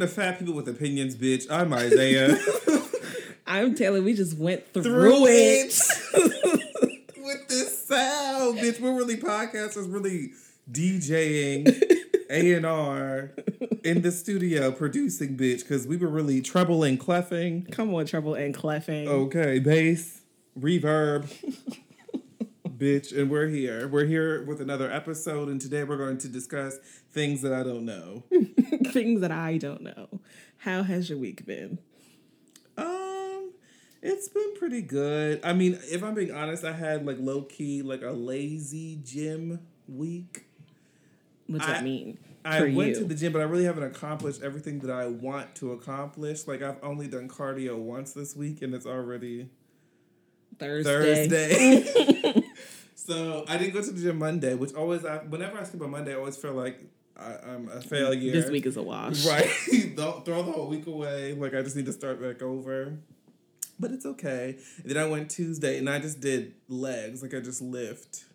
Welcome to Fat People with Opinions, bitch. I'm Isaiah. I'm Taylor. We just went through, Through it. with this sound, bitch. We're really podcasters, really DJing A and R in the studio, producing, bitch. Because we were really treble and cleffing. Come on, trouble and cleffing. Okay, bass, reverb, bitch, and we're here. We're here with another episode, and today we're going to discuss things that I don't know. Things that I don't know. How has your week been? Um, it's been pretty good. I mean, if I'm being honest, I had like low key like a lazy gym week. What's I- that mean? I went you? to the gym, but I really haven't accomplished everything that I want to accomplish. Like I've only done cardio once this week, and it's already Thursday. Thursday. so I didn't go to the gym Monday, which always I, whenever I skip on Monday, I always feel like I, I'm a failure. This week is a wash. Right. Don't throw the whole week away. Like I just need to start back over. But it's okay. And then I went Tuesday and I just did legs. Like I just lift.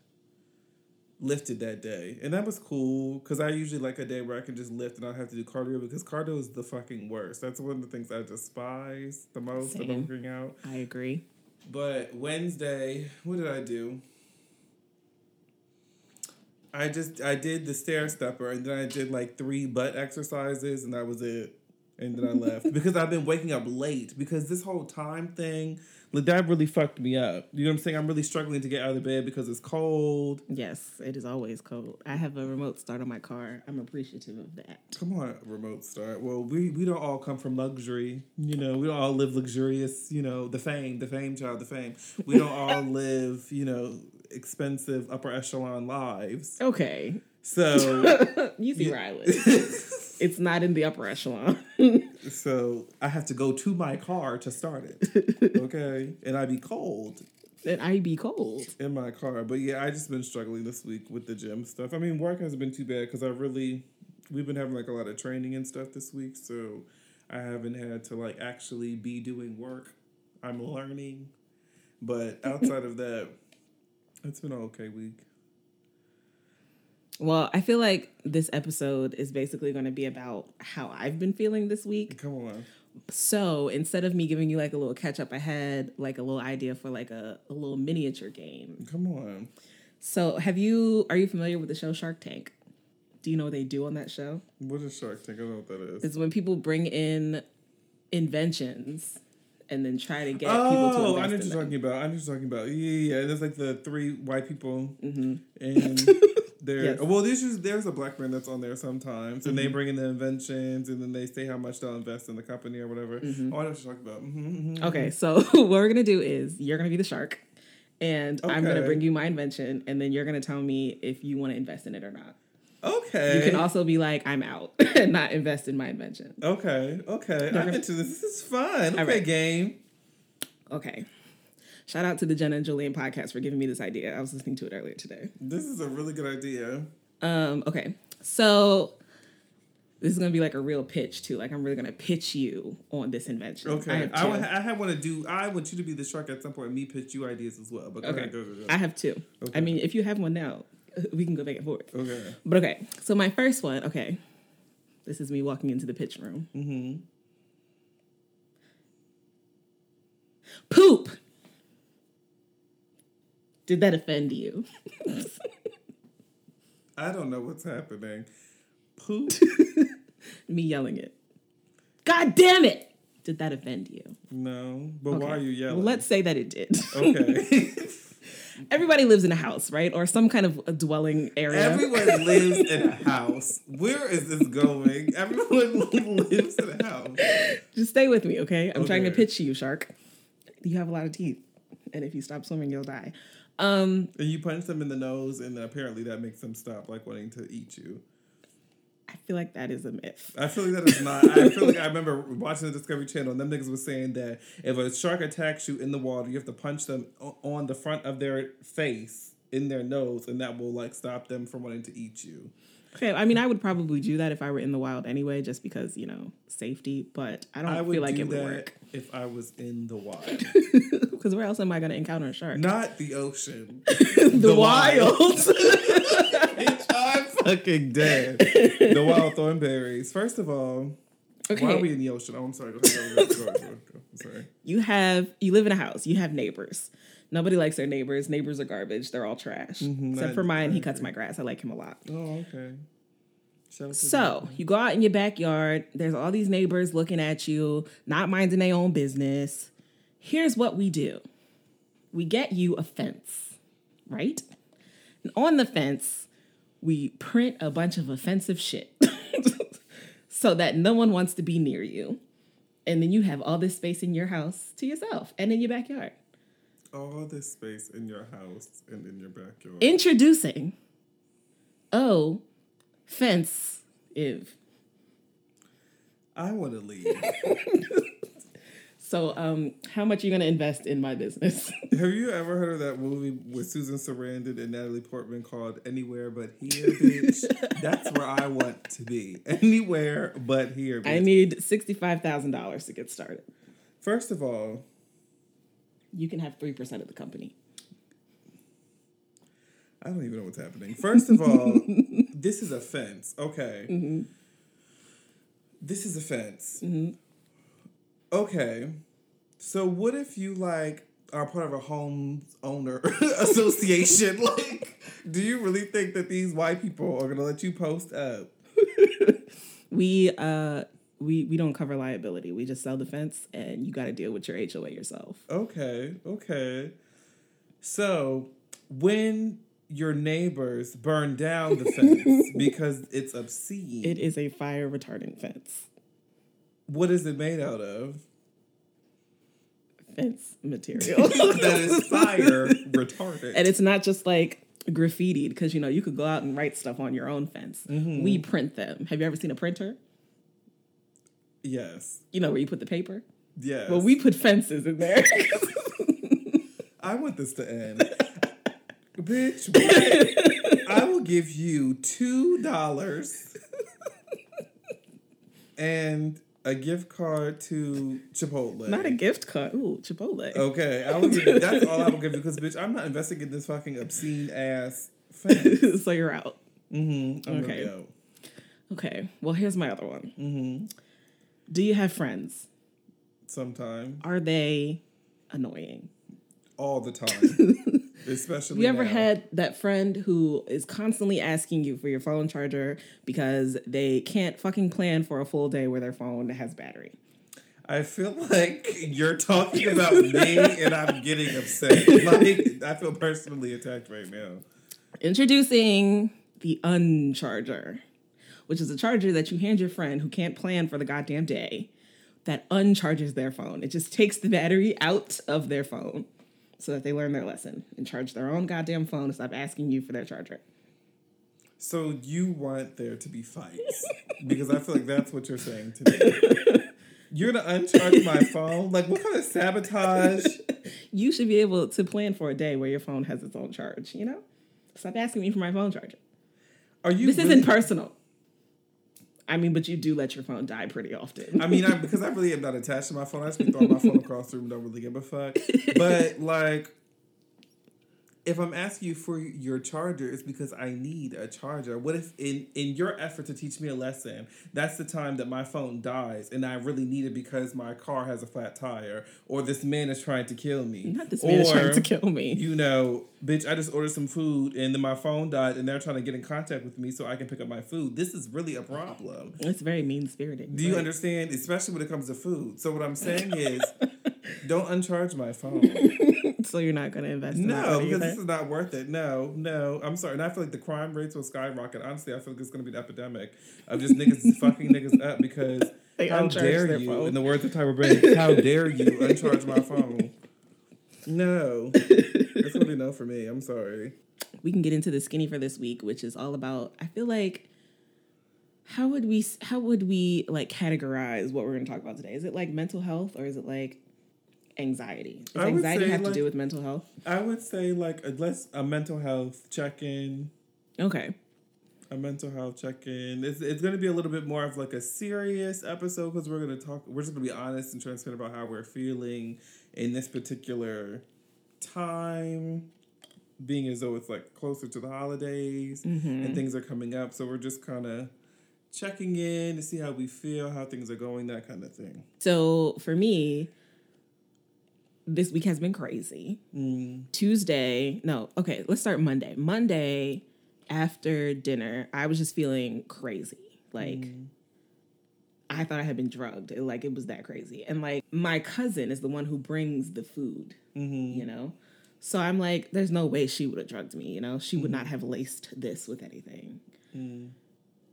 Lifted that day. And that was cool. Cause I usually like a day where I can just lift and I don't have to do cardio because cardio is the fucking worst. That's one of the things I despise the most about working out. I agree. But Wednesday, what did I do? I just I did the stair stepper and then I did like three butt exercises and that was it. And then I left because I've been waking up late because this whole time thing, like that really fucked me up. You know what I'm saying? I'm really struggling to get out of bed because it's cold. Yes, it is always cold. I have a remote start on my car. I'm appreciative of that. Come on, remote start. Well, we we don't all come from luxury. You know, we don't all live luxurious. You know, the fame, the fame, child, the fame. We don't all live. You know, expensive upper echelon lives. Okay. So, you see where I live. It's not in the upper echelon. so I have to go to my car to start it. Okay, and I'd be cold and I'd be cold. in my car. But yeah, I just been struggling this week with the gym stuff. I mean, work hasn't been too bad because I really we've been having like a lot of training and stuff this week, so I haven't had to like actually be doing work. I'm learning, but outside of that, it's been an okay week. Well, I feel like this episode is basically going to be about how I've been feeling this week. Come on. So instead of me giving you like a little catch up, I had like a little idea for like a, a little miniature game. Come on. So have you are you familiar with the show Shark Tank? Do you know what they do on that show? What is Shark Tank? I don't know what that is. It's when people bring in inventions and then try to get people to Oh, I know what you're talking about. I know what you're talking about. Yeah, yeah, yeah. There's like the three white people, and they're Mm-hmm. Yes. well. There's just, there's a black man that's on there sometimes, and Mm-hmm. they bring in the inventions, and then they say how much they'll invest in the company or whatever. Oh, I know what you're talking about. hmm Okay, so what we're gonna do is you're gonna be the shark, and I'm gonna bring you my invention, and then you're gonna tell me if you want to invest in it or not. Okay. You can also be like, I'm out and not invest in my invention. Okay. Okay. I'm into this. This is fun. Okay, right. game. Okay. Shout out to the Jenna and Julian podcast for giving me this idea. I was listening to it earlier today. This is a really good idea. Um, okay. So this is gonna be like a real pitch too. Like I'm really gonna pitch you on this invention. I Okay. I, two. would- I, want to do. I want you to be the shark at some point. and Me pitch you ideas as well. But okay. ahead. Go, go, go. I have two. Okay. I mean, if you have one now, we can go back and forth. okay. But okay, so my first one, okay. This is me walking into the pitch room. Mm-hmm. Poop. Did that offend you? I don't know what's happening. Poop. me yelling it. God damn it! Did that offend you? no. But why are you yelling? Well, let's say that it did. Okay. Everybody lives in a house, right? Or some kind of a dwelling area. Everyone lives in a house. Where is this going? Everyone lives in a house. Just stay with me, okay? I'm trying to pitch you, shark. You have a lot of teeth, and if you stop swimming, you'll die. Um, And you punch them in the nose, and apparently that makes them stop like wanting to eat you. I feel like that is a myth. I feel like that is not. I feel like I remember watching the Discovery Channel, and them niggas was saying that if a shark attacks you in the water, you have to punch them on the front of their face, in their nose, and that will like stop them from wanting to eat you. Okay, I mean, I would probably do that if I were in the wild anyway, just because you know safety. But I don't I feel like do it would that work. if I was in the wild, Because where else am I going to encounter a shark? not the ocean. the, wild. Bitch, I'm fucking dead. The wild Thornberrys. First of all, Okay. Why are we in the ocean? Oh, I'm sorry. Go ahead. Go, go, go, I'm sorry. You have you live in a house. You have neighbors. Nobody likes their neighbors. Neighbors are garbage. They're all trash. Mm-hmm, Except I, for mine, he cuts my grass. I like him a lot. Oh, okay. So you go out in your backyard. There's all these neighbors looking at you, not minding their own business. Here's what we do: we get you a fence, right? And on the fence, we print a bunch of offensive shit so that no one wants to be near you. And then you have all this space in your house to yourself and in your backyard. All this space in your house and in your backyard. Introducing Oh Fence Iv. I want to leave. So, um, how much are you going to invest in my business? Have you ever heard of that movie with Susan Sarandon and Natalie Portman called Anywhere But Here, bitch? That's where I want to be. Anywhere but here. Bitch. I need $65,000 to get started. First of all, you can have 3% of the company. I don't even know what's happening. First of all, this is a fence. Okay. Mm-hmm. This is a fence. Mm-hmm Okay. So what if you like are part of a home owner association? like, do you really think that these white people are gonna let you post up? we uh we we don't cover liability. We just sell the fence and you gotta deal with your HOA yourself. Okay, okay. So when your neighbors burn down the fence because it's obscene. It is a fire retardant fence. What is it made out of? Fence material. that is fire retardant. And it's not just like graffiti because you know you could go out and write stuff on your own fence. Mm-hmm. We print them. Have you ever seen a printer? Yes. You know where you put the paper? Yes. Well, we put fences in there. I want this to end. Bitch, I will give you two dollars and a gift card to Chipotle. Not a gift card. Ooh, Chipotle. Okay, I will give you, that's all I will give you because bitch, I'm not investing in this fucking obscene ass. so you're out. Mm-hmm. I'm okay. Okay. Well, here's my other one. Mm-hmm. Do you have friends? Sometimes. Are they annoying? All the time. Especially. You ever now. had that friend who is constantly asking you for your phone charger because they can't fucking plan for a full day where their phone has battery? I feel like you're talking about me and I'm getting upset. Like I feel personally attacked right now. Introducing the uncharger, which is a charger that you hand your friend who can't plan for the goddamn day that uncharges their phone. It just takes the battery out of their phone so that they learn their lesson and charge their own goddamn phone and stop asking you for their charger. So you want there to be fights because I feel like that's what you're saying to me. You're gonna uncharge my phone? Like what kind of sabotage? You should be able to plan for a day where your phone has its own charge. You know, stop asking me for my phone charger. Are you? This really- isn't personal. I mean, but you do let your phone die pretty often. I mean, I, because I really am not attached to my phone. I just be throwing my phone across the room. Don't really give a fuck. But like, if I'm asking you for your charger, it's because I need a charger. What if in in your effort to teach me a lesson, that's the time that my phone dies and I really need it because my car has a flat tire or this man is trying to kill me. Not this man or, is trying to kill me. You know, bitch, I just ordered some food and then my phone died and they're trying to get in contact with me so I can pick up my food. This is really a problem. It's very mean spirited. Do you understand? Especially when it comes to food. So what I'm saying is don't uncharge my phone. so you're not going to invest no, because this is not worth it. No, no. I'm sorry. And I feel like the crime rates will skyrocket. Honestly, I feel like it's going to be an epidemic of just niggas fucking niggas up because they how dare you, phone. in the words of Tyra Banks, how dare you uncharge my phone? No. It's going to be no for me. I'm sorry. We can get into the skinny for this week, which is all about, I feel like how would we how would we like categorize what we're going to talk about today? Is it like mental health or is it like anxiety? Does I anxiety have like, to do with mental health? I would say like a, less a mental health check in. Okay. A mental health check in. It's, it's going to be a little bit more of like a serious episode because we're going to talk. We're just going to be honest and transparent about how we're feeling in this particular time. Being as though it's like closer to the holidays mm-hmm. and things are coming up, so we're just kind of checking in to see how we feel, how things are going, that kind of thing. So for me, this week has been crazy. Mm. Tuesday, no, okay, let's start Monday. Monday after dinner, I was just feeling crazy. Like Mm. I thought I had been drugged. It- like it was that crazy. And like my cousin is the one who brings the food, Mm-hmm. you know? So I'm like, there's no way she would have drugged me, you know? She would Mm-hmm. not have laced this with anything. Mm.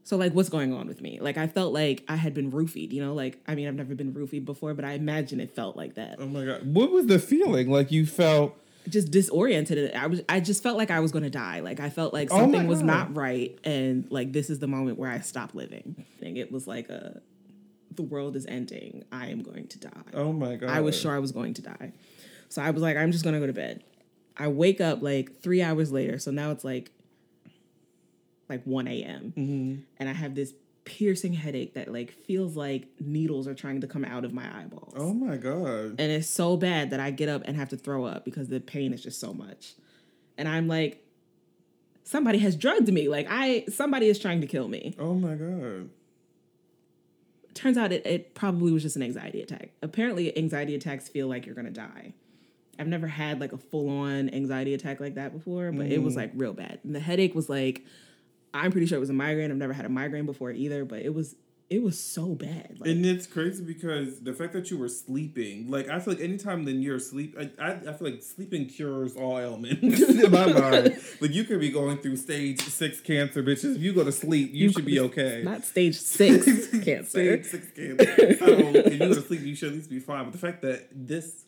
So like what's going on with me? Like I felt like I had been roofied, you know? Like I mean I've never been roofied before, but I imagine it felt like that. Oh my god, what was the feeling? Like you felt? just disoriented. I was I just felt like I was gonna die. Like I felt like Oh something was not right, and like this is the moment where I stop living. I think it was like a the world is ending. I am going to die. Oh my god, I was sure I was going to die. So I was like, I'm just gonna go to bed. I wake up like three hours later. So now it's like like 1 a.m. Mm-hmm. And I have this piercing headache that like feels like needles are trying to come out of my eyeballs. Oh my god. And it's so bad that I get up and have to throw up because the pain is just so much. And I'm like, somebody has drugged me. Like I somebody is trying to kill me. Oh my god. Turns out it, it probably was just an anxiety attack. Apparently anxiety attacks feel like you're gonna die. I've never had like a full on anxiety attack like that before, but it was like real bad. And the headache was like, I'm pretty sure it was a migraine. I've never had a migraine before either, but it was it was so bad. Like, And it's crazy because the fact that you were sleeping, like I feel like anytime then you're asleep, I, I, I feel like sleeping cures all ailments in my mind. Like you could be going through stage six cancer, bitches. If you go to sleep, you, should be okay. not stage six cancer. Stage six cancer. So if you go to sleep, you should at least be fine. But the fact that this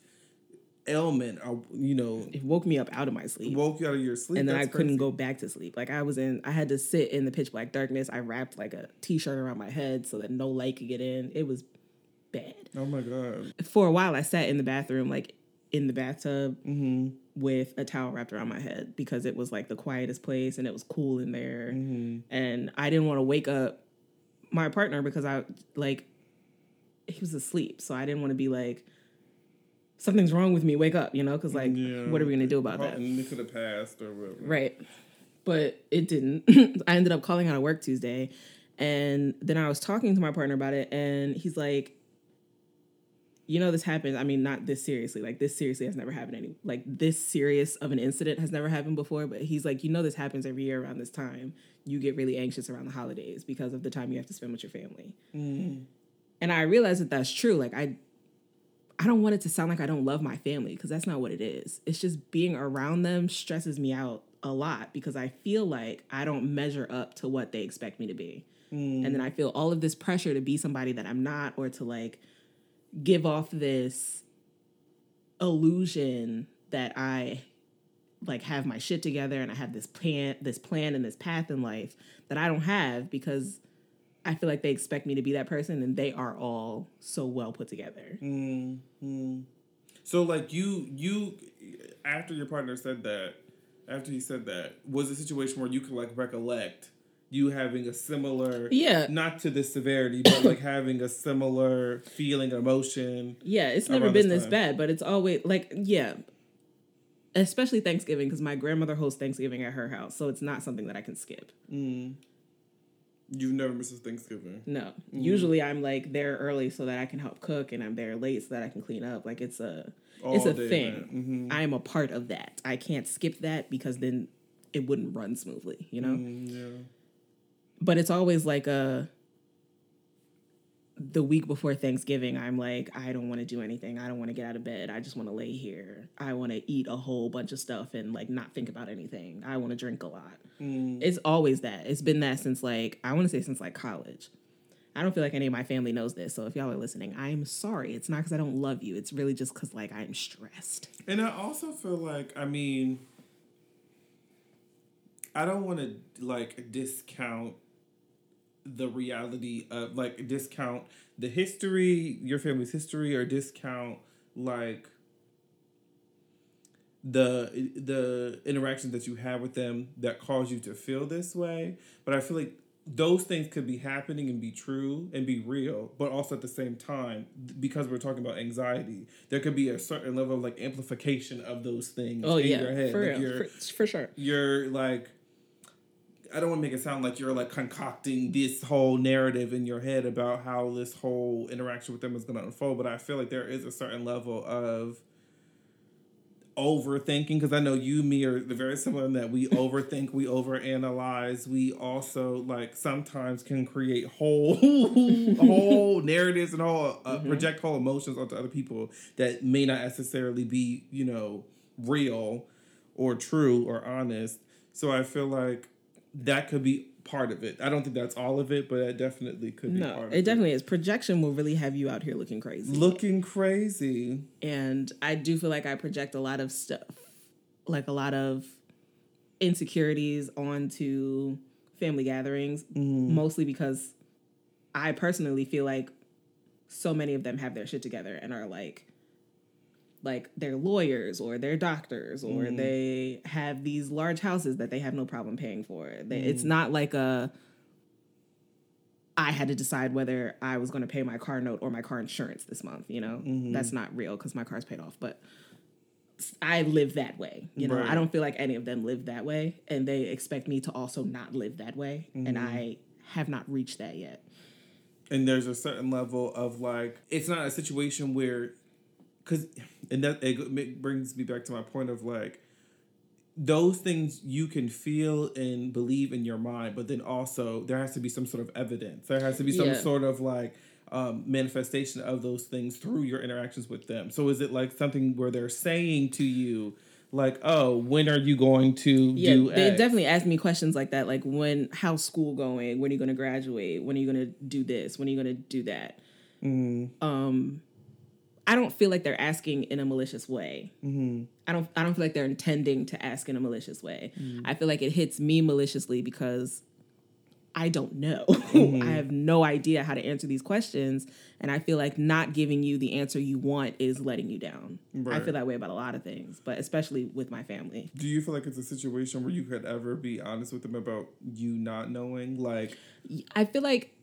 ailment, uh, you know, It woke me up out of my sleep. woke you out of your sleep, and then I couldn't crazy. go back to sleep. Like I was in, I had to sit in the pitch black darkness. I wrapped like a t-shirt around my head so that no light could get in. It was bad. Oh my god. For a while, I sat in the bathroom, like in the bathtub, Mm-hmm. with a towel wrapped around my head because it was like the quietest place and it was cool in there. And I didn't want to wake up my partner because I like he was asleep, so I didn't want to be like something's wrong with me. Wake up, you know? Because like, Yeah. what are we gonna do about that? And it could have passed or whatever. Right. But it didn't. I ended up calling out of work Tuesday. And then I was talking to my partner about it. And he's like, you know, this happened. I mean, not this seriously. Like, this seriously has never happened any. Like, this serious of an incident has never happened before. But he's like, you know, this happens every year around this time. You get really anxious around the holidays because of the time you have to spend with your family. Mm. And I realized that that's true. Like, I I don't want it to sound like I don't love my family because that's not what it is. It's just being around them stresses me out a lot because I feel like I don't measure up to what they expect me to be. And then I feel all of this pressure to be somebody that I'm not or to like give off this illusion that I like have my shit together and I have this plan this plan and this path in life that I don't have because I feel like they expect me to be that person and they are all so well put together. Mm-hmm. So like you you after your partner said that, after he said that, was a situation where you could like recollect you having a similar Yeah. not to this severity, but like having a similar feeling, emotion. Yeah, it's never been this this bad, but it's always like yeah. Especially Thanksgiving because my grandmother hosts Thanksgiving at her house, so it's not something that I can skip. Mm. You've never missed a Thanksgiving. No, usually I'm like there early so that I can help cook, and I'm there late so that I can clean up. Like it's a it's a thing. event. Mhm. I am a part of that. I can't skip that because then it wouldn't run smoothly, you know. Mm, yeah. But it's always like a the week before Thanksgiving, I'm like, I don't want to do anything. I don't want to get out of bed. I just want to lay here. I want to eat a whole bunch of stuff and like not think about anything. I want to drink a lot. Mm. It's always that. It's been that since like I want to say since like college. I don't feel like any of my family knows this. So if y'all are listening, I'm sorry. It's not because I don't love you. It's really just because like I'm stressed. And I also feel like, I mean, I don't want to like discount the reality of like discount the history, your family's history, or discount like the the interactions that you have with them that cause you to feel this way. But I feel like those things could be happening and be true and be real, but also at the same time, because we're talking about anxiety, there could be a certain level of like amplification of those things Oh in yeah, your head. for like real, you're, for, for sure. you're like I don't want to make it sound like you're like concocting this whole narrative in your head about how this whole interaction with them is going to unfold, but I feel like there is a certain level of overthinking because I know you, me are very similar in that we overthink, we overanalyze, we also like sometimes can create whole whole narratives and whole uh, mm-hmm. project whole emotions onto other people that may not necessarily be you know real or true or honest. So I feel like that could be part of it. I don't think that's all of it, but it definitely could be no, part of it. it definitely is. Projection will really have you out here looking crazy. Looking crazy. And I do feel like I project a lot of stuff, like a lot of insecurities onto family gatherings, mm. mostly because I personally feel like so many of them have their shit together and are like like they're lawyers or they're doctors or mm. they have these large houses that they have no problem paying for. They, mm. It's not like a I had to decide whether I was going to pay my car note or my car insurance this month, you know? Mm-hmm. That's not real cuz my car's paid off, but I live that way. You know, right. I don't feel like any of them live that way and they expect me to also not live that way mm-hmm. and I have not reached that yet. And there's a certain level of like it's not a situation where because and that it brings me back to my point of like those things you can feel and believe in your mind, but then also there has to be some sort of evidence. There has to be some yeah. sort of like um, manifestation of those things through your interactions with them. So is it like something where they're saying to you, like, oh, when are you going to yeah, do They X? definitely ask me questions like that, like when how's school going? When are you gonna graduate? When are you gonna do this? When are you gonna do that? Mm. Um I don't feel like they're asking in a malicious way. Mm-hmm. I don't. I don't feel like they're intending to ask in a malicious way. Mm-hmm. I feel like it hits me maliciously because I don't know. Mm-hmm. I have no idea how to answer these questions, and I feel like not giving you the answer you want is letting you down. Right. I feel that way about a lot of things, but especially with my family. Do you feel like it's a situation where you could ever be honest with them about you not knowing? Like, I feel like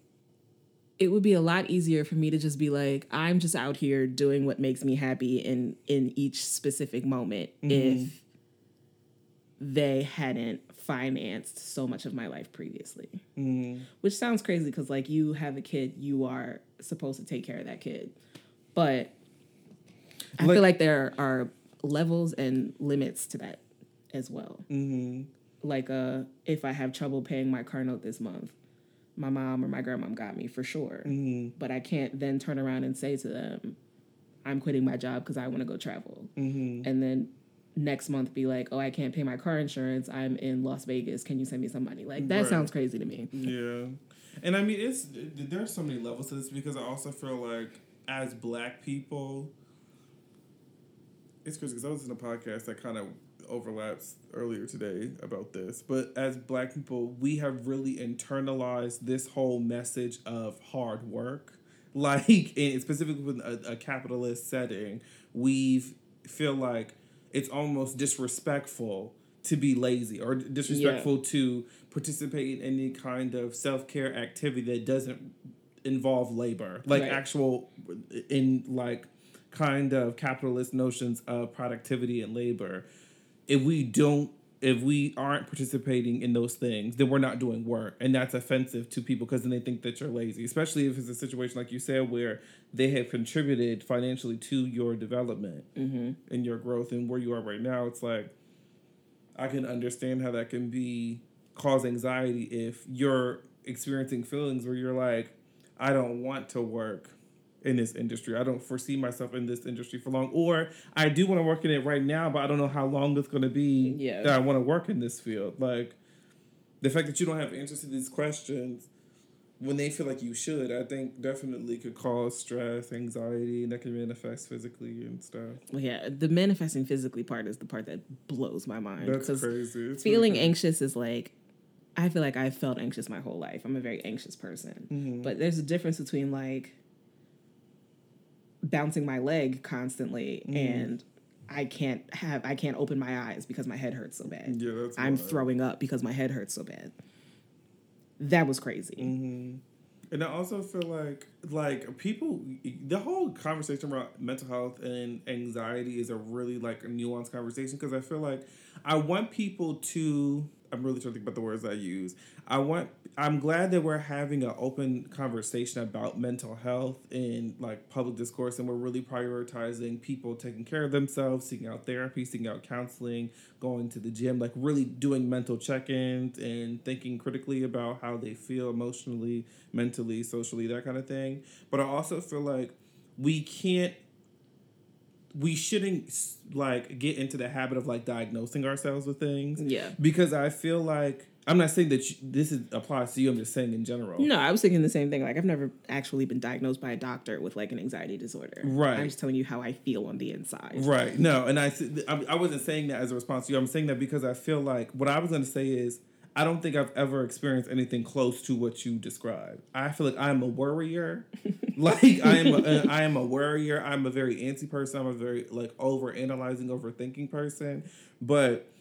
it would be a lot easier for me to just be like i'm just out here doing what makes me happy in in each specific moment mm-hmm. if they hadn't financed so much of my life previously mm-hmm. which sounds crazy because like you have a kid you are supposed to take care of that kid but i like, feel like there are levels and limits to that as well mm-hmm. like uh if i have trouble paying my car note this month my mom or my grandmom got me for sure. Mm-hmm. But I can't then turn around and say to them, I'm quitting my job because I want to go travel. Mm-hmm. And then next month be like, oh, I can't pay my car insurance. I'm in Las Vegas. Can you send me some money? Like, that right. sounds crazy to me. Yeah. And I mean, it's there's so many levels to this because I also feel like as black people, it's crazy because I was in a podcast that kind of overlaps earlier today about this, but as black people, we have really internalized this whole message of hard work. Like, in, specifically with a, a capitalist setting, we feel like it's almost disrespectful to be lazy or disrespectful yeah. to participate in any kind of self care activity that doesn't involve labor, like right. actual in like kind of capitalist notions of productivity and labor if we don't if we aren't participating in those things, then we're not doing work. And that's offensive to people because then they think that you're lazy, especially if it's a situation like you said where they have contributed financially to your development mm-hmm. and your growth and where you are right now. It's like, I can understand how that can be cause anxiety if you're experiencing feelings where you're like, I don't want to work in this industry. I don't foresee myself in this industry for long. Or I do want to work in it right now, but I don't know how long it's going to be yeah. that I want to work in this field. Like the fact that you don't have answers to these questions when they feel like you should, I think definitely could cause stress, anxiety, and that can manifest physically and stuff. Well, yeah, the manifesting physically part is the part that blows my mind. That's crazy. It's feeling really anxious is like I feel like I've felt anxious my whole life. I'm a very anxious person. Mm-hmm. But there's a difference between like bouncing my leg constantly mm. and I can't have I can't open my eyes because my head hurts so bad. Yeah, that's I'm throwing up because my head hurts so bad. That was crazy. Mm-hmm. And I also feel like like people the whole conversation about mental health and anxiety is a really like a nuanced conversation because I feel like I want people to I'm really trying to think about the words I use. I want. I'm glad that we're having an open conversation about mental health in like public discourse, and we're really prioritizing people taking care of themselves, seeking out therapy, seeking out counseling, going to the gym, like really doing mental check-ins and thinking critically about how they feel emotionally, mentally, socially, that kind of thing. But I also feel like we can't we shouldn't like get into the habit of like diagnosing ourselves with things. Yeah. Because I feel like I'm not saying that you, this is applies to you. I'm just saying in general. No, I was thinking the same thing. Like I've never actually been diagnosed by a doctor with like an anxiety disorder. Right. I'm just telling you how I feel on the inside. Right. No, and I I wasn't saying that as a response to you. I'm saying that because I feel like what I was going to say is I don't think I've ever experienced anything close to what you described. I feel like I'm a worrier. like I am a, uh, I am a worrier. I'm a very antsy person. I'm a very like over analyzing, overthinking person. But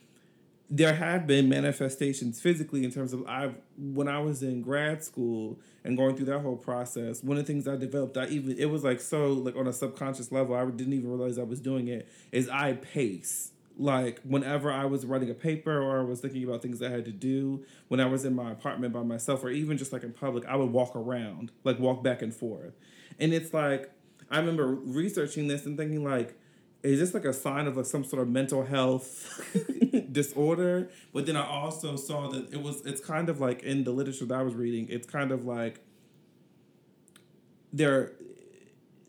there have been manifestations physically in terms of I when I was in grad school and going through that whole process. One of the things I developed, I even it was like so like on a subconscious level, I didn't even realize I was doing it. Is I pace like whenever I was writing a paper or I was thinking about things I had to do, when I was in my apartment by myself or even just like in public, I would walk around, like walk back and forth. And it's like I remember researching this and thinking like, is this like a sign of like some sort of mental health disorder? But then I also saw that it was it's kind of like in the literature that I was reading, it's kind of like there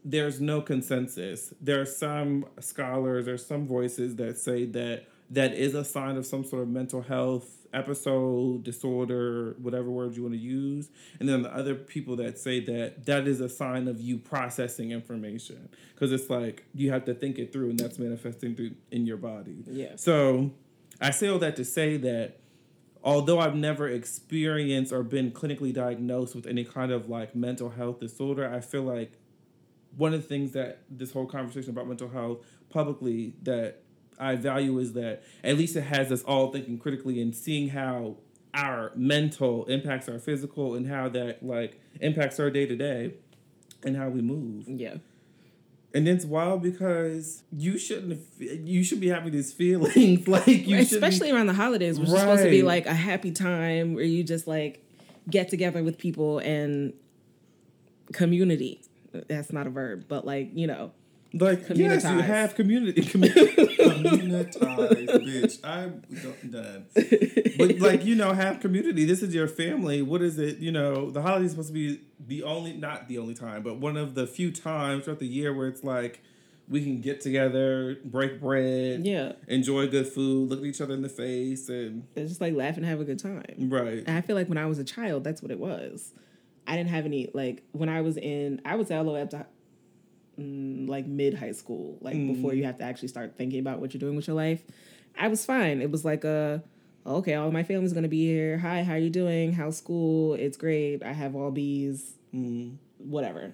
there's no consensus. There are some scholars or some voices that say that that is a sign of some sort of mental health episode, disorder, whatever word you want to use. And then the other people that say that that is a sign of you processing information because it's like you have to think it through and that's manifesting through in your body. Yeah. So I say all that to say that although I've never experienced or been clinically diagnosed with any kind of like mental health disorder, I feel like one of the things that this whole conversation about mental health publicly that I value is that at least it has us all thinking critically and seeing how our mental impacts our physical and how that like impacts our day to day and how we move. Yeah. And it's wild because you shouldn't. You should be having these feelings like you, especially around the holidays, which right. is supposed to be like a happy time where you just like get together with people and community that's not a verb, but like you know, like yes, you have community, communitize, bitch. I'm done. But like you know, have community. This is your family. What is it? You know, the holiday is supposed to be the only, not the only time, but one of the few times throughout the year where it's like we can get together, break bread, yeah, enjoy good food, look at each other in the face, and it's just like laugh and have a good time. Right. And I feel like when I was a child, that's what it was. I didn't have any like when I was in I would say all the way up to mm, like mid high school, like mm. before you have to actually start thinking about what you're doing with your life. I was fine. It was like a okay, all my family's gonna be here. Hi, how you doing? How's school? It's great. I have all B's. Mm. Whatever.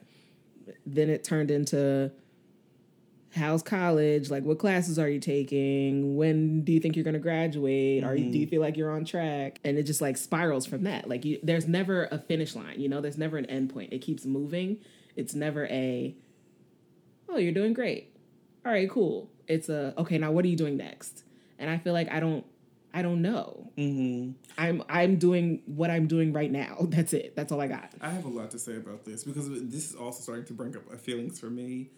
Then it turned into how's college like what classes are you taking when do you think you're to graduate mm-hmm. or do you mm-hmm. feel like you're on track and it just like spirals from that like you, there's never a finish line you know there's never an end point it keeps moving it's never a oh you're doing great. All right cool. It's a okay now what are you doing next? And i feel like i don't i don't know. Mm-hmm. i'm i'm doing what i'm doing right now. That's it. That's all i got. I have a lot to say about this because this is also starting to bring up feelings for me.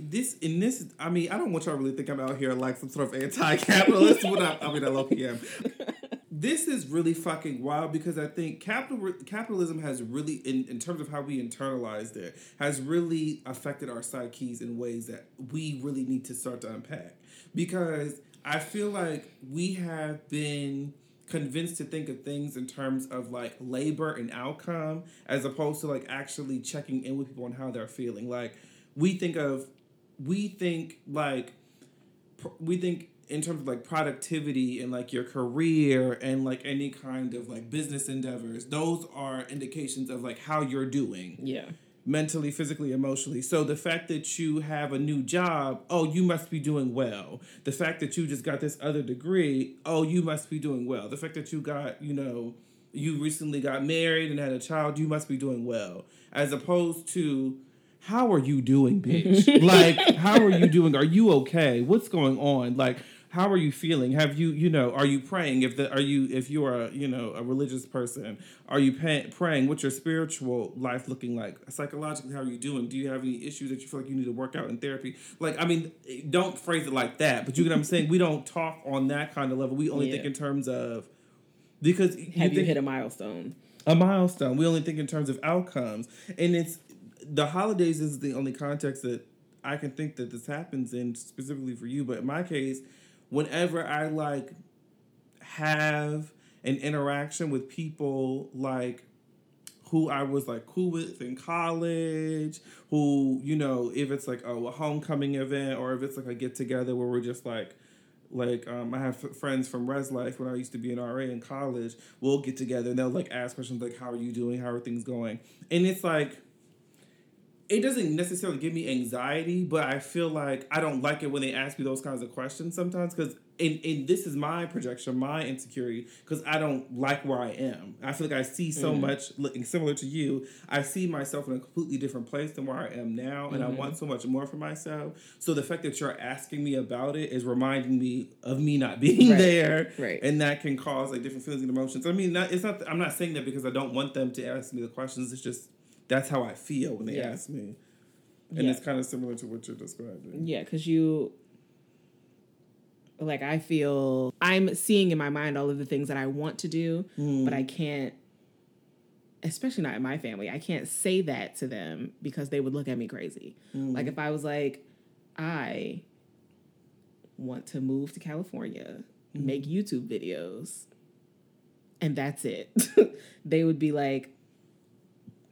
This in this i mean i don't want y'all to really think i'm out here like some sort of anti-capitalist what I, I mean i low am this is really fucking wild because i think capital capitalism has really in, in terms of how we internalized it has really affected our psyches in ways that we really need to start to unpack. Because i feel like we have been convinced to think of things in terms of like labor and outcome as opposed to like actually checking in with people on how they're feeling. Like we think of we think like we think in terms of like productivity and like your career and like any kind of like business endeavors those are indications of like how you're doing yeah mentally physically emotionally so the fact that you have a new job oh you must be doing well the fact that you just got this other degree oh you must be doing well the fact that you got you know you recently got married and had a child you must be doing well as opposed to how are you doing, bitch? like, how are you doing? Are you okay? What's going on? Like, how are you feeling? Have you, you know, are you praying? If the, are you, if you are, you know, a religious person, are you pay, praying? What's your spiritual life looking like? Psychologically, how are you doing? Do you have any issues that you feel like you need to work out in therapy? Like, I mean, don't phrase it like that, but you get what I'm saying? We don't talk on that kind of level. We only yeah. think in terms of, because have you, you hit a milestone? A milestone. We only think in terms of outcomes. And it's, the holidays is the only context that I can think that this happens in specifically for you. But in my case, whenever I like have an interaction with people like who I was like cool with in college, who, you know, if it's like a homecoming event or if it's like a get together where we're just like, like um, I have friends from Res Life when I used to be an RA in college. We'll get together and they'll like ask questions like, "How are you doing? How are things going?" And it's like it doesn't necessarily give me anxiety, but I feel like I don't like it when they ask me those kinds of questions sometimes because and, and this is my projection, my insecurity, because I don't like where I am. I feel like I see so mm much looking similar to you. I see myself in a completely different place than where I am now, and mm-hmm. I want so much more for myself. So the fact that you're asking me about it is reminding me of me not being right. there, right? And that can cause like different feelings and emotions. I mean, not, it's not. I'm not saying that because I don't want them to ask me the questions. It's just that's how I feel when they yeah. ask me. And yeah. it's kind of similar to what you're describing. Yeah, because you, like, I feel I'm seeing in my mind all of the things that I want to do, mm. but I can't, especially not in my family, I can't say that to them because they would look at me crazy. Mm. Like, if I was like, I want to move to California, mm. make YouTube videos, and that's it, they would be like,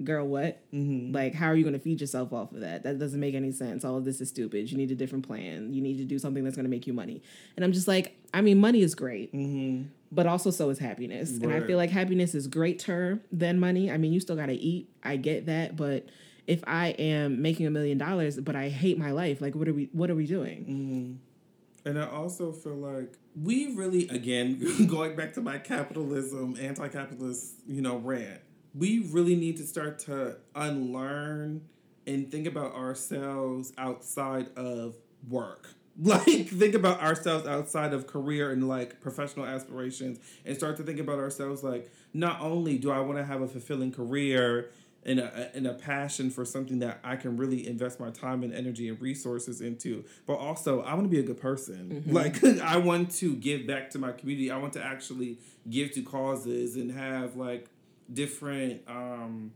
girl, what? Mm-hmm. Like, how are you going to feed yourself off of that? That doesn't make any sense. All of this is stupid. You need a different plan. You need to do something that's going to make you money. And I'm just like, I mean, money is great, mm-hmm. but also so is happiness. And I feel like happiness is greater than money. I mean, you still got to eat. I get that, but if I am making a million dollars, but I hate my life, like, what are we? What are we doing? Mm-hmm. And I also feel like we really, again, going back to my capitalism, anti-capitalist, you know, rant we really need to start to unlearn and think about ourselves outside of work. Like think about ourselves outside of career and like professional aspirations and start to think about ourselves like not only do I want to have a fulfilling career and a, and a passion for something that I can really invest my time and energy and resources into. But also, I want to be a good person. Mm-hmm. Like, I want to give back to my community. I want to actually give to causes and have like different um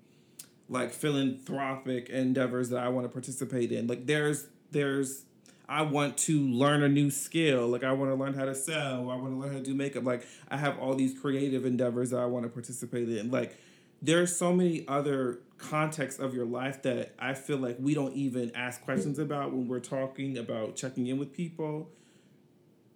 like philanthropic endeavors that I want to participate in. Like there's there's I want to learn a new skill. Like I want to learn how to sell. I want to learn how to do makeup. Like I have all these creative endeavors that I want to participate in. Like there's so many other contexts of your life that I feel like we don't even ask questions about when we're talking about checking in with people.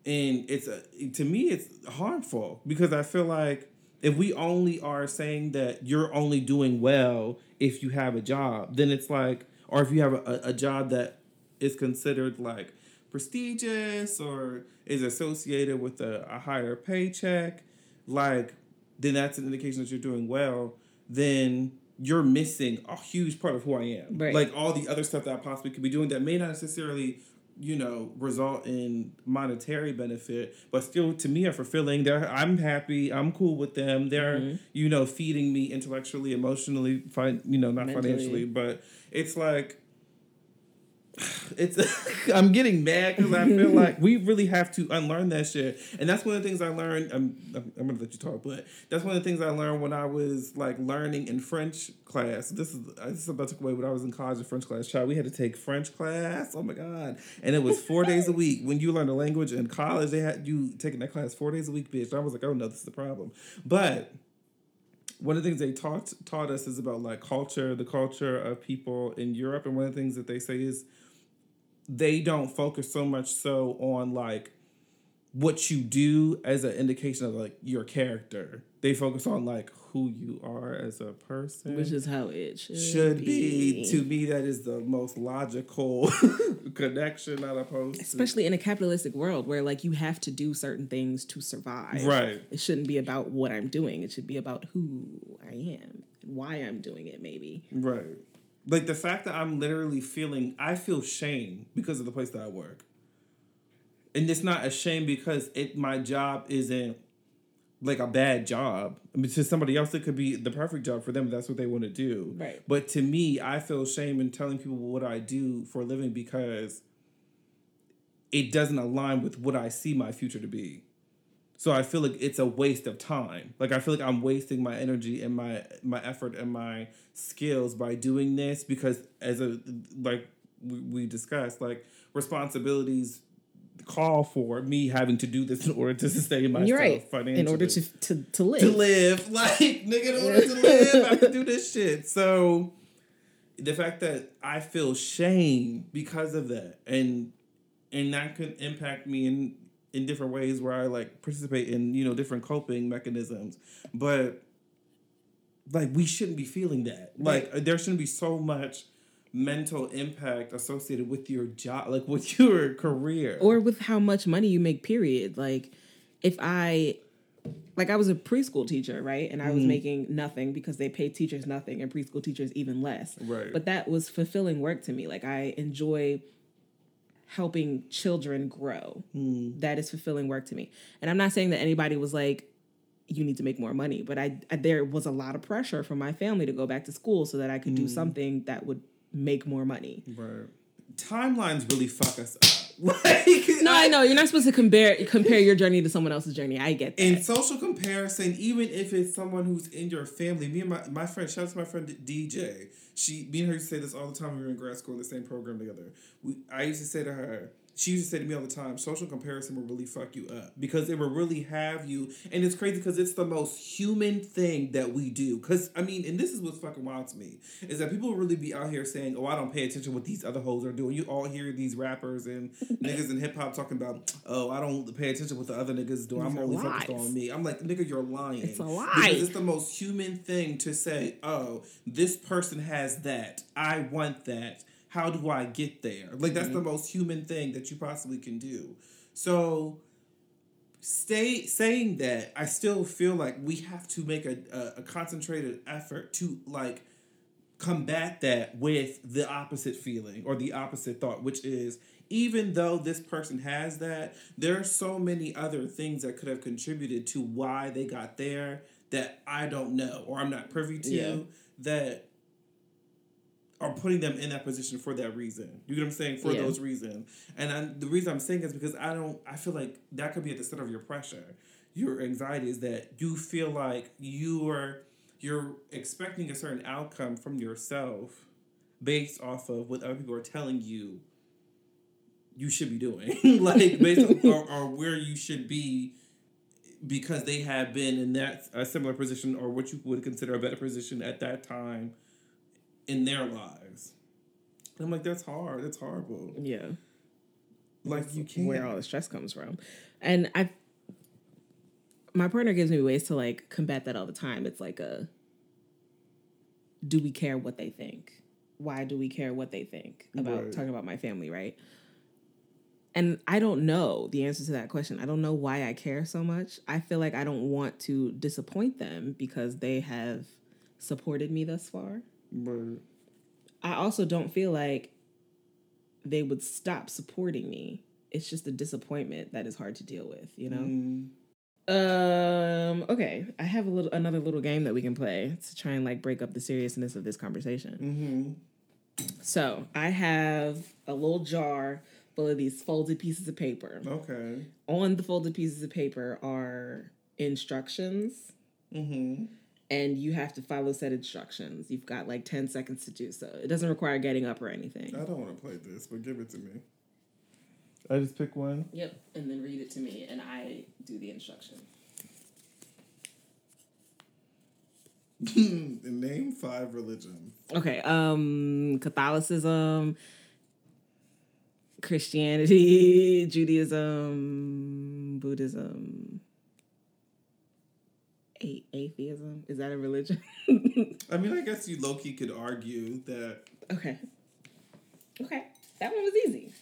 And it's a, to me it's harmful because I feel like if we only are saying that you're only doing well if you have a job, then it's like, or if you have a, a job that is considered like prestigious or is associated with a, a higher paycheck, like, then that's an indication that you're doing well. Then you're missing a huge part of who I am. Right. Like all the other stuff that I possibly could be doing that may not necessarily you know result in monetary benefit but still to me are fulfilling they're i'm happy i'm cool with them they're mm-hmm. you know feeding me intellectually emotionally fine you know not Mentally. financially but it's like it's I'm getting mad because I feel like we really have to unlearn that shit, and that's one of the things I learned. I'm I'm gonna let you talk, but that's one of the things I learned when I was like learning in French class. This is this is about to away when I was in college in French class. Child, we had to take French class. Oh my god, and it was four days a week. When you learn a language in college, they had you taking that class four days a week, bitch. I was like, oh no, this is the problem, but one of the things they taught taught us is about like culture, the culture of people in Europe, and one of the things that they say is they don't focus so much so on like what you do as an indication of like your character. They focus on like who you are as a person, which is how it should, should be. be. To me, that is the most logical connection, not opposed. Especially to. in a capitalistic world where like you have to do certain things to survive. Right. It shouldn't be about what I'm doing. It should be about who I am and why I'm doing it. Maybe. Right. Like the fact that I'm literally feeling, I feel shame because of the place that I work. and it's not a shame because it my job isn't like a bad job. I mean, to somebody else, it could be the perfect job for them. That's what they want to do. Right. But to me, I feel shame in telling people what I do for a living because it doesn't align with what I see my future to be. So I feel like it's a waste of time. Like I feel like I'm wasting my energy and my my effort and my skills by doing this because as a like we, discussed like responsibilities call for me having to do this in order to sustain myself You're right. financially. In order to to, to live. to live, like nigga, in order to live, I have to do this shit. So the fact that I feel shame because of that, and and that could impact me in in different ways where I like participate in you know different coping mechanisms, but like we shouldn't be feeling that. Like there shouldn't be so much mental impact associated with your job, like with your career. or with how much money you make period like if i like i was a preschool teacher right and i Mm-hmm. was making nothing because they pay teachers nothing and preschool teachers even less Right. but that was fulfilling work to me like i enjoy helping children grow Mm. that is fulfilling work to me and i'm not saying that anybody was like you need to make more money but I, I there was a lot of pressure from my family to go back to school so that i could do something that would make more money Right. Timelines really fuck us up. like, no i know you're not supposed to compare compare your journey to someone else's journey i get that in social comparison, even if it's someone who's in your family, me and my, my friend, shout out to my friend DJ. She, me and her used to say this all the time when we were in grad school in the same program together. We, I used to say to her, she used to say to me all the time, social comparison will really fuck you up because it will really have you. And it's crazy because it's the most human thing that we do. Because, I mean, and this is what's fucking wild to me, is that people really be out here saying, oh, I don't pay attention what these other hoes are doing. You all hear these rappers and niggas in hip hop talking about, oh, I don't pay attention what the other niggas do. I'm only focused on me. I'm like, nigga, you're lying. It's a lie. Because it's the most human thing to say, oh, this person has that. I want that. How do I get there? Like, that's the Mm-hmm. most human thing that you possibly can do. So, stay saying that, I still feel like we have to make a, a, a concentrated effort to, like, combat that with the opposite feeling or the opposite thought, which is even though this person has that, there are so many other things that could have contributed to why they got there that I don't know or I'm not privy to Yeah. that are putting them in that position for that reason. You get what I'm saying? For Yeah. those reasons. And I, the reason I'm saying is because I don't, I feel like that could be at the center of your pressure. Your anxiety is that you feel like you are, you're expecting a certain outcome from yourself based off of what other people are telling you you should be doing. like based on or, or where you should be because they have been in that a similar position or what you would consider a better position at that time in their lives. I'm like, that's hard. That's horrible. Yeah. Like you can't. Where all the stress comes from. And I my partner gives me ways to like combat that all the time. It's like a do we care what they think? Why do we care what they think about Right. talking about my family, right? And I don't know the answer to that question. I don't know why I care so much. I feel like I don't want to disappoint them because they have supported me thus far. But I also don't feel like they would stop supporting me. It's just a disappointment that is hard to deal with, you know? mm, Um, okay. I have a little another little game that we can play to try and like break up the seriousness of this conversation. mm-hmm. So I have a little jar full of these folded pieces of paper. Okay. On the folded pieces of paper are instructions. Mm-hmm. And you have to follow said instructions. You've got like 10 seconds to do so. It doesn't require getting up or anything. I don't want to play this, but give it to me. I just pick one. Yep, and then read it to me, and I do the instruction. Name five religions. Okay, um, Catholicism, Christianity, Judaism, Buddhism, atheism. Is that a religion? I mean, I guess you low key could argue that okay, okay, that one was easy.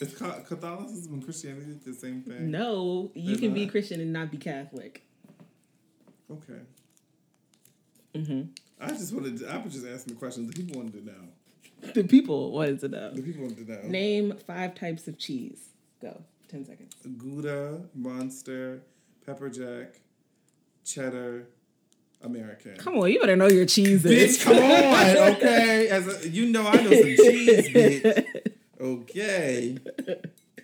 is Catholicism and Christianity the same thing. No, you They're can be. Christian and not be Catholic. Okay. Mm-hmm. I just wanted. To, I was just asking the question. The people wanted to know. The people wanted to know. The people wanted to know. Name five types of cheese. Go. Ten seconds. Gouda, Muenster, Pepper Jack, Cheddar, American. Come on, you better know your cheeses. Bitch, come on, okay? As a, you know, I know some cheese, bitch. Okay.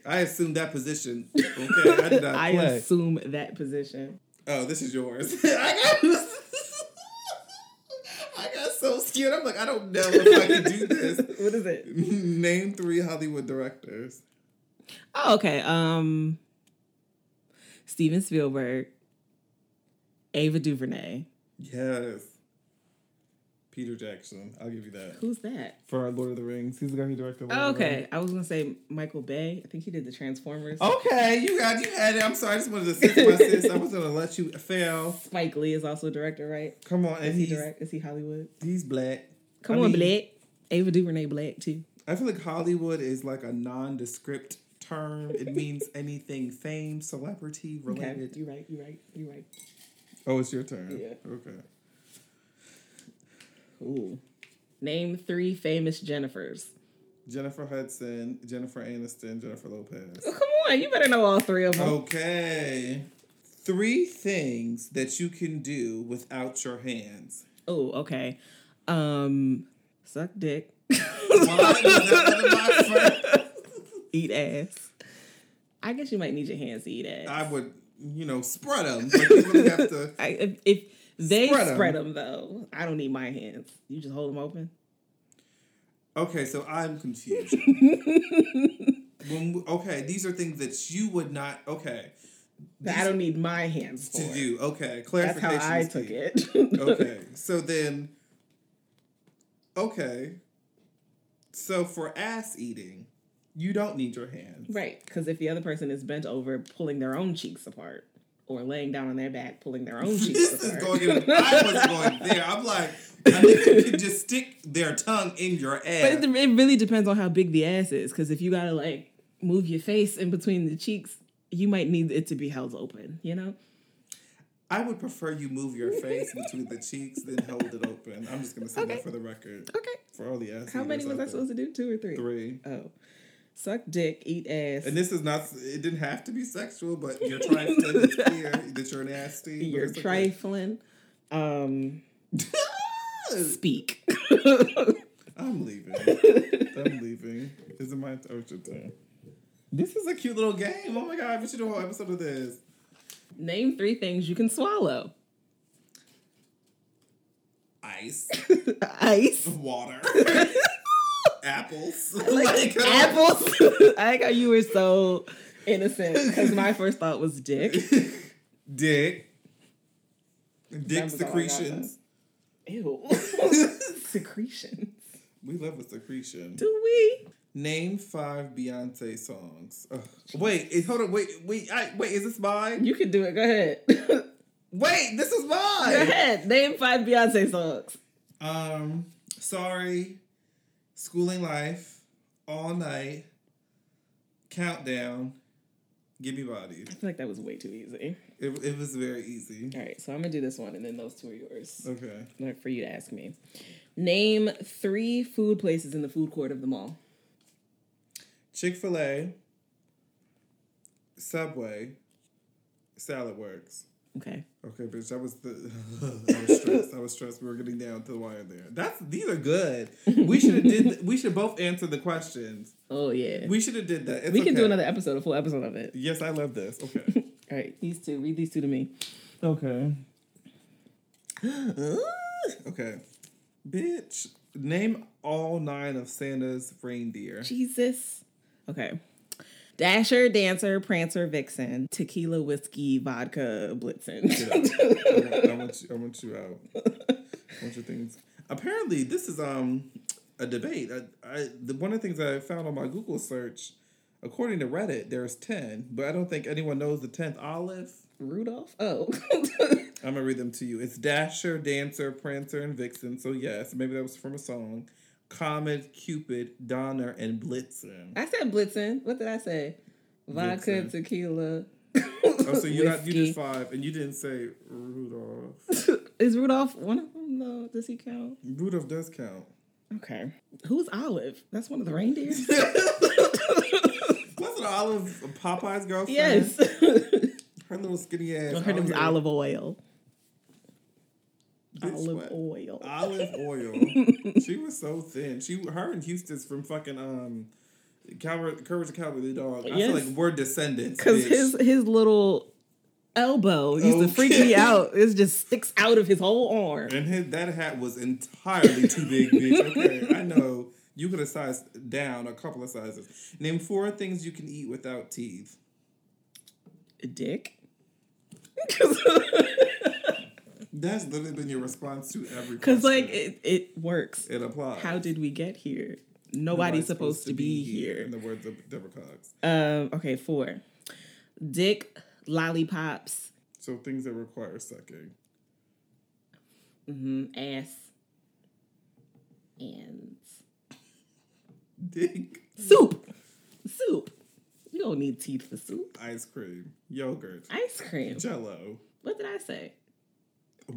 I assumed that position. Okay, I did not I play. assume that position. Oh, this is yours. I got, I got so scared. I'm like, I don't know if I can do this. What is it? Name three Hollywood directors. Oh, okay. Um, Steven Spielberg, Ava DuVernay. Yes. Peter Jackson. I'll give you that. Who's that? For Lord of the Rings. He's the guy who directed Lord Oh, okay. I was gonna say Michael Bay. I think he did the Transformers. Okay, you got you had it. I'm sorry. I just wanted to assist my sis. I was gonna let you fail. Spike Lee is also a director, right? Come on, Is he direct? Is he Hollywood? he's black. Come I on, mean, Black. Ava DuVernay Black too. I feel like Hollywood is like a nondescript term. It means anything fame, celebrity Okay, related. you right. you're right. you're right. Oh, it's your turn. Yeah. Okay. Ooh. Name three famous Jennifers. Jennifer Hudson, Jennifer Aniston, Jennifer Lopez. Oh, come on, you better know all three of them. Okay. Three things that you can do without your hands. Oh, okay. Um, suck dick, Why was that one of my first? eat ass. I guess you might need your hands to eat ass. I would, you know, spread them. Like you really have to. I, if, if they Spread 'em. spread them though, I don't need my hands. You just hold them open. Okay, so I'm confused. when okay, these are things that you would not. Okay. That I don't need my hands for. to do. Okay, clarification. That's how I took it. okay, so then. Okay. So for ass eating, you don't need your hands. right, because if the other person is bent over pulling their own cheeks apart, or laying down on their back pulling their own cheeks This is apart. going in. I wasn't going there. I'm like, I think you can just stick their tongue in your But ass. it, it really depends on how big the ass is. Because if you gotta like move your face in between the cheeks, you might need it to be held open. You know. I would prefer you move your face between the cheeks than hold it open. I'm just gonna say Okay. that for the record. Okay. For all the ass. How many was I there. supposed to do? Two or three? Three. Oh, suck dick, eat ass. And this is not. It didn't have to be sexual, but you're trifling. it's clear that you're nasty. You're okay. trifling. Um, speak. I'm leaving. I'm leaving. Is it my turn? This is a cute little game. Oh my god, we should do a whole episode of this. Name three things you can swallow. Ice, Ice. water, apples, Like Like, apples. I like how you were so innocent because my first thought was dick. dick, dick That was all I got, secretions. Ew. Secretions. We love a secretion. Do we? Name five Beyonce songs. Ugh. Wait, is, hold on. Wait, wait, I, wait. Is this mine? You can do it. Go ahead. Wait, this is mine. Go ahead. Name five Beyonce songs. Um, sorry, schooling life, all night, countdown, give me bodies. I feel like that was way too easy. It, it was very easy. All right, so I'm gonna do this one, and then those two are yours. Okay. For you to ask me. Name three food places in the food court of the mall. Chick Fil A, Subway, Salad Works. Okay. Okay, bitch, that was the. I was stressed. I was stressed. We were getting down to the wire there. That's these are good. We should have did. We should both answer the questions. Oh yeah. We, We should have did that. It's can do another episode, a full episode of it. Yes, I love this. Okay. All right, these two. Read these two to me. Okay. okay. Bitch, name all nine of Santa's reindeer. Jesus. Okay. Dasher, Dancer, Prancer, Vixen, Tequila, Whiskey, Vodka, Blitzen. I, want, I want you. I want you out. I want your things. Apparently, this is um a debate. I, I the one of the things I found on my Google search, according to Reddit, there's ten, but I don't think anyone knows the tenth olive. Rudolph? Oh. I'm gonna read them to you. It's Dasher, Dancer, Prancer, and Vixen. So yes, maybe that was from a song. Comet, Cupid, Donner, and Blitzen. I said Blitzen. What did I say? Vodka, Blitzen. tequila. Oh, so you got you did five, and you didn't say Rudolph. Is Rudolph one of them though? Does he count? Rudolph does count. Okay. Who's Olive? That's one of the reindeers. Wasn't Olive Popeye's girlfriend? Yes. Her little skinny ass. Her name was out. Olive Oyl. Olive what? Oil. Olive oil. she was so thin. She, her and Eustace from fucking um, Calvert, Courage the Cowardly Dog. I Yes. feel like we're descendants. Because his his little elbow used to freak me out. It just sticks out of his whole arm. and his that hat was entirely too big, bitch. Okay, I know you could have sized down a couple of sizes. Name four things you can eat without teeth. A dick. That's literally been your response to every. Because like it, it works. it applies. How did we get here? Nobody's, supposed, to be, here. In the words of Deborah Cox. Um. Okay. Four. Dick lollipops. So things that require sucking. Mm-hmm. ass. And Dick, soup. Soup. You don't need teeth for soup. ice cream, yogurt, Ice cream. Jello, What did I say?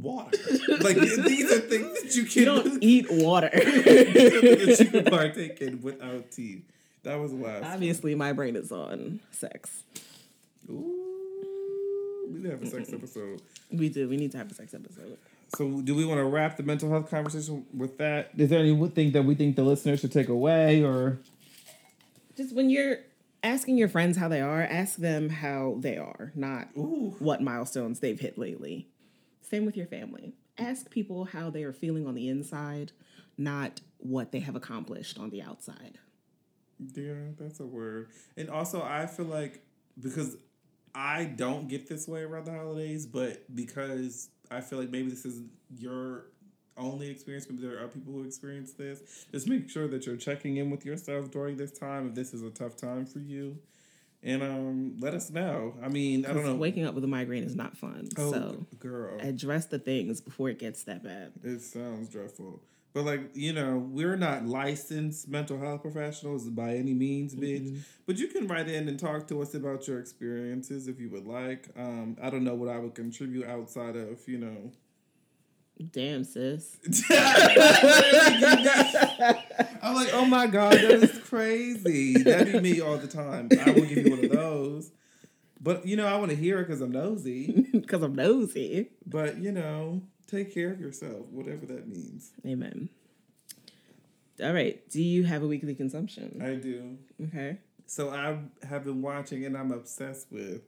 Water. like these are things that you You can don't eat water. that you can partake in without teeth. That was the last. Obviously, my brain is on sex. Ooh, we need to have a sex episode. We do. We need to have a sex episode. So, do we want to wrap the mental health conversation with that? Is there anything that we think the listeners should take away, or Just when you're asking your friends how they are, ask them how they are, not Ooh. what milestones they've hit lately. Same with your family. Ask people how they are feeling on the inside, not what they have accomplished on the outside. Yeah, that's a word. And also, I feel like because I don't get this way around the holidays, but because I feel like maybe this is your only experience, maybe there are people who experience this. Just make sure that you're checking in with yourself during this time if this is a tough time for you, and um, let us know. I mean, I don't know. Waking up with a migraine is not fun. oh, so girl, address the things before it gets that bad. it sounds dreadful. But like you know, we're not licensed mental health professionals by any means, bitch. But you can write in and talk to us about your experiences if you would like. Um, I don't know what I would contribute outside of you know. Damn, sis. I'm like, oh my god, that is crazy. That'd be me all the time. I will give you one of those. But you know, I want to hear it because I'm nosy. Because I'm nosy. But you know, take care of yourself, whatever that means. Amen. All right. Do you have a weekly consumption? I do. Okay. So I have been watching and I'm obsessed with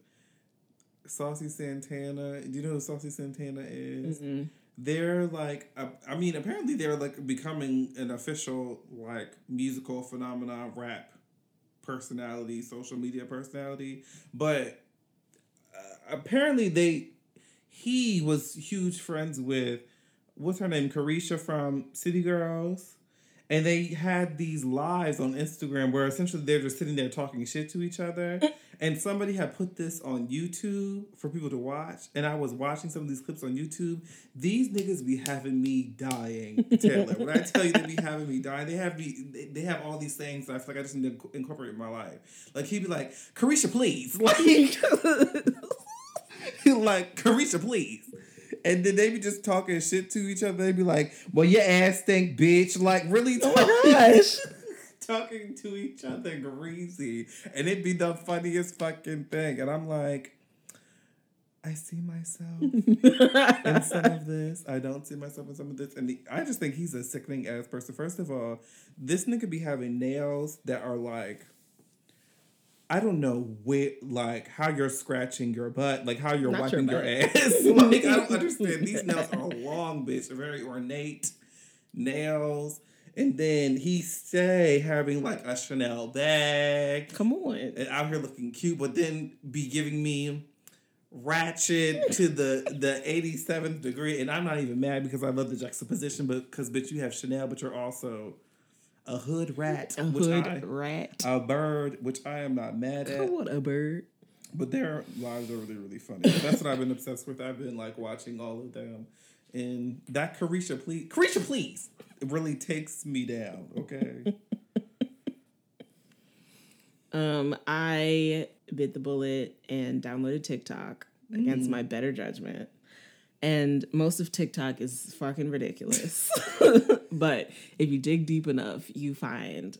Saucy Santana. Do you know who Saucy Santana is? Mm-mm. They're like, I mean, apparently they're like becoming an official like musical phenomenon, rap personality, social media personality. But uh, apparently they, he was huge friends with, what's her name, Caresha from City Girls and they had these lives on Instagram where essentially they're just sitting there talking shit to each other. Mm. And somebody had put this on YouTube for people to watch. And I was watching some of these clips on YouTube. These niggas be having me dying, Taylor. when I tell you they be having me dying, they have me. They, have all these things that I feel like I just need to incorporate in my life. Like he'd be like, "Caresha, please," like, like Caresha, please. And then they be just talking shit to each other. They be like, "Well, your ass stink, bitch." Like really Oh my gosh. talking to each other greasy. And it'd be the funniest fucking thing. And I'm like, I see myself in some of this. I don't see myself in some of this. And the, I just think he's a sickening ass person. First of all, this nigga be having nails that are like, I don't know where, like how you're scratching your butt, like how you're Not wiping your, butt. ass. like I don't understand. These nails are long, bitch. Very ornate nails. And then he say having like a Chanel bag Come on. and out here looking cute, but then be giving me ratchet to the the 87th degree. And I'm not even mad because I love the juxtaposition, but because bitch, you have Chanel, but you're also a hood rat, A hood I, rat. a bird, which I am not mad at. On, a bird. But their lives are really, really funny. That's what I've been obsessed with. I've been like watching all of them. And that Caresha, please, Caresha, please, it really takes me down. Okay. Um, I bit the bullet and downloaded TikTok against my better judgment. And most of TikTok is fucking ridiculous. but if you dig deep enough, you find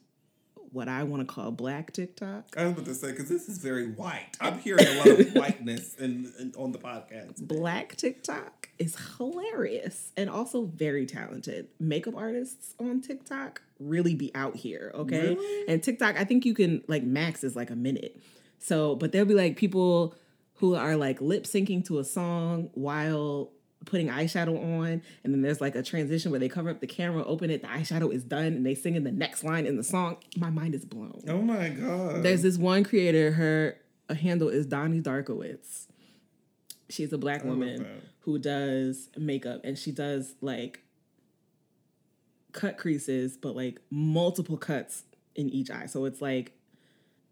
what I want to call black TikTok. I was about to say because this is very white. I'm hearing a lot of whiteness in, in on the podcast. Black TikTok is hilarious and also very talented. Makeup artists on TikTok really be out here, okay? Really? And TikTok, I think you can like max is like a minute. So, but there'll be like people who are like lip syncing to a song while putting eyeshadow on, and then there's like a transition where they cover up the camera, open it, the eyeshadow is done, and they sing in the next line in the song. My mind is blown. Oh my god! There's this one creator, her handle is Donnie Darkowitz. She's a black woman who does makeup, and she does like cut creases, but like multiple cuts in each eye. So it's like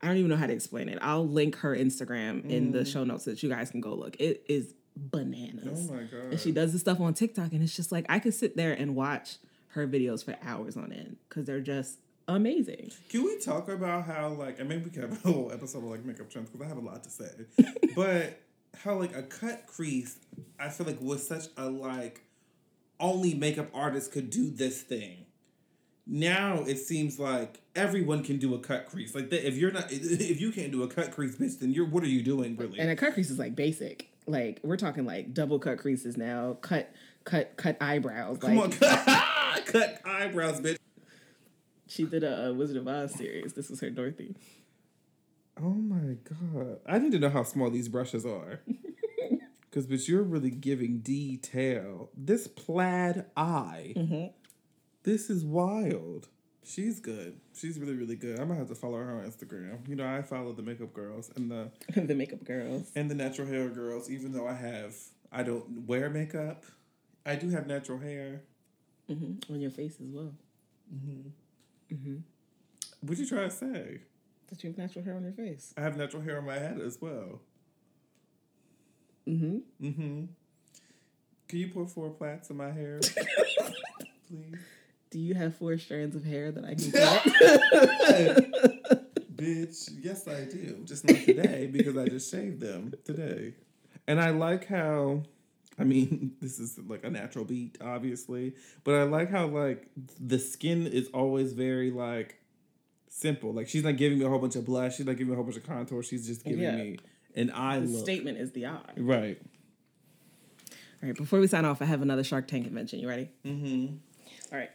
I don't even know how to explain it. I'll link her Instagram in the mm. show notes so that you guys can go look. It is bananas. Oh my god! And she does this stuff on TikTok, and it's just like I could sit there and watch her videos for hours on end because they're just amazing. Can we talk about how like and maybe we can have a whole episode of like makeup trends because I have a lot to say, but how like a cut crease I feel like was such a like only makeup artists could do this thing. Now it seems like everyone can do a cut crease. Like if you're not, if you can't do a cut crease, bitch, then you're what are you doing really? And a cut crease is like basic. Like we're talking like double cut creases now. Cut, cut, cut eyebrows. Come like on, cut eyebrows, bitch. she did a, uh Wizard of Oz series. This was her Dorothy. Oh my god. I need to know how small these brushes are. Because, bitch, you're really giving detail. This plaid eye. This is wild. She's good. She's really, really good. I'm gonna have to follow her on Instagram. You know, I follow the makeup girls and the the makeup girls. and the natural hair girls, even though I have I don't wear makeup. I do have natural hair. On your face as well. What you trying to say? That you have natural hair on your face. I have natural hair on my head as well. Mm-hmm. Mm-hmm. Can you put four plaits in my hair? Please. Do you have four strands of hair that I can cut? Bitch, yes I do. Just not today because I just shaved them today. And I like how I mean, this is like a natural beat, obviously, but I like how like the skin is always very like simple. Like she's not giving me a whole bunch of blush, she's not giving me a whole bunch of contour, she's just giving Yeah. me an eye the look. statement is the eye. Right. All right, before we sign off, I have another Shark Tank invention. You ready? Mm-hmm. All right.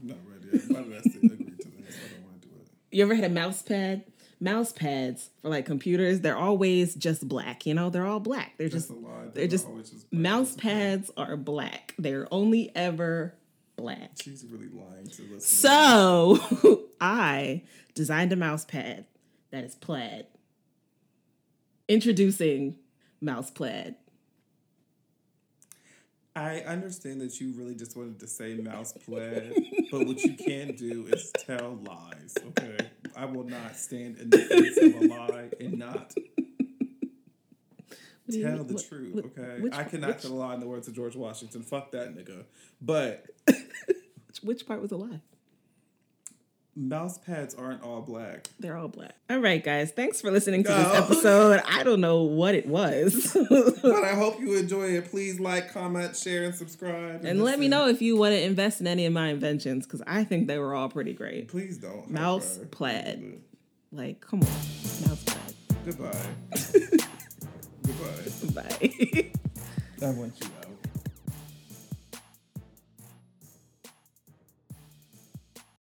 I'm not ready. Why did I say agree to this? I don't want to do it. You ever had a mouse pad? Mouse pads for like computers, they're always just black. You know, they're all black. They're That's just they're just always just black. mouse pads are black. They're only ever black. She's really lying to listen. So I designed a mouse pad that is plaid. Introducing mouse plaid. I understand that you really just wanted to say mouse plaid, but what you can do is tell lies. Okay, I will not stand in the face of a lie and not tell mean? the What- truth. what- Okay, which- I cannot which- tell a lie in the words of George Washington. Fuck that nigga. But Which part was a lie? Mouse pads aren't all black. They're all black. All right, guys. Thanks for listening to this episode. I don't know what it was. But I hope you enjoy it. Please like, comment, share, and subscribe. and let me know if you want to invest in any of my inventions because I think they were all pretty great. Please don't. Mouse Okay. plaid. Like, come on. Mouse plaid. Goodbye. Goodbye. Bye. I want you out.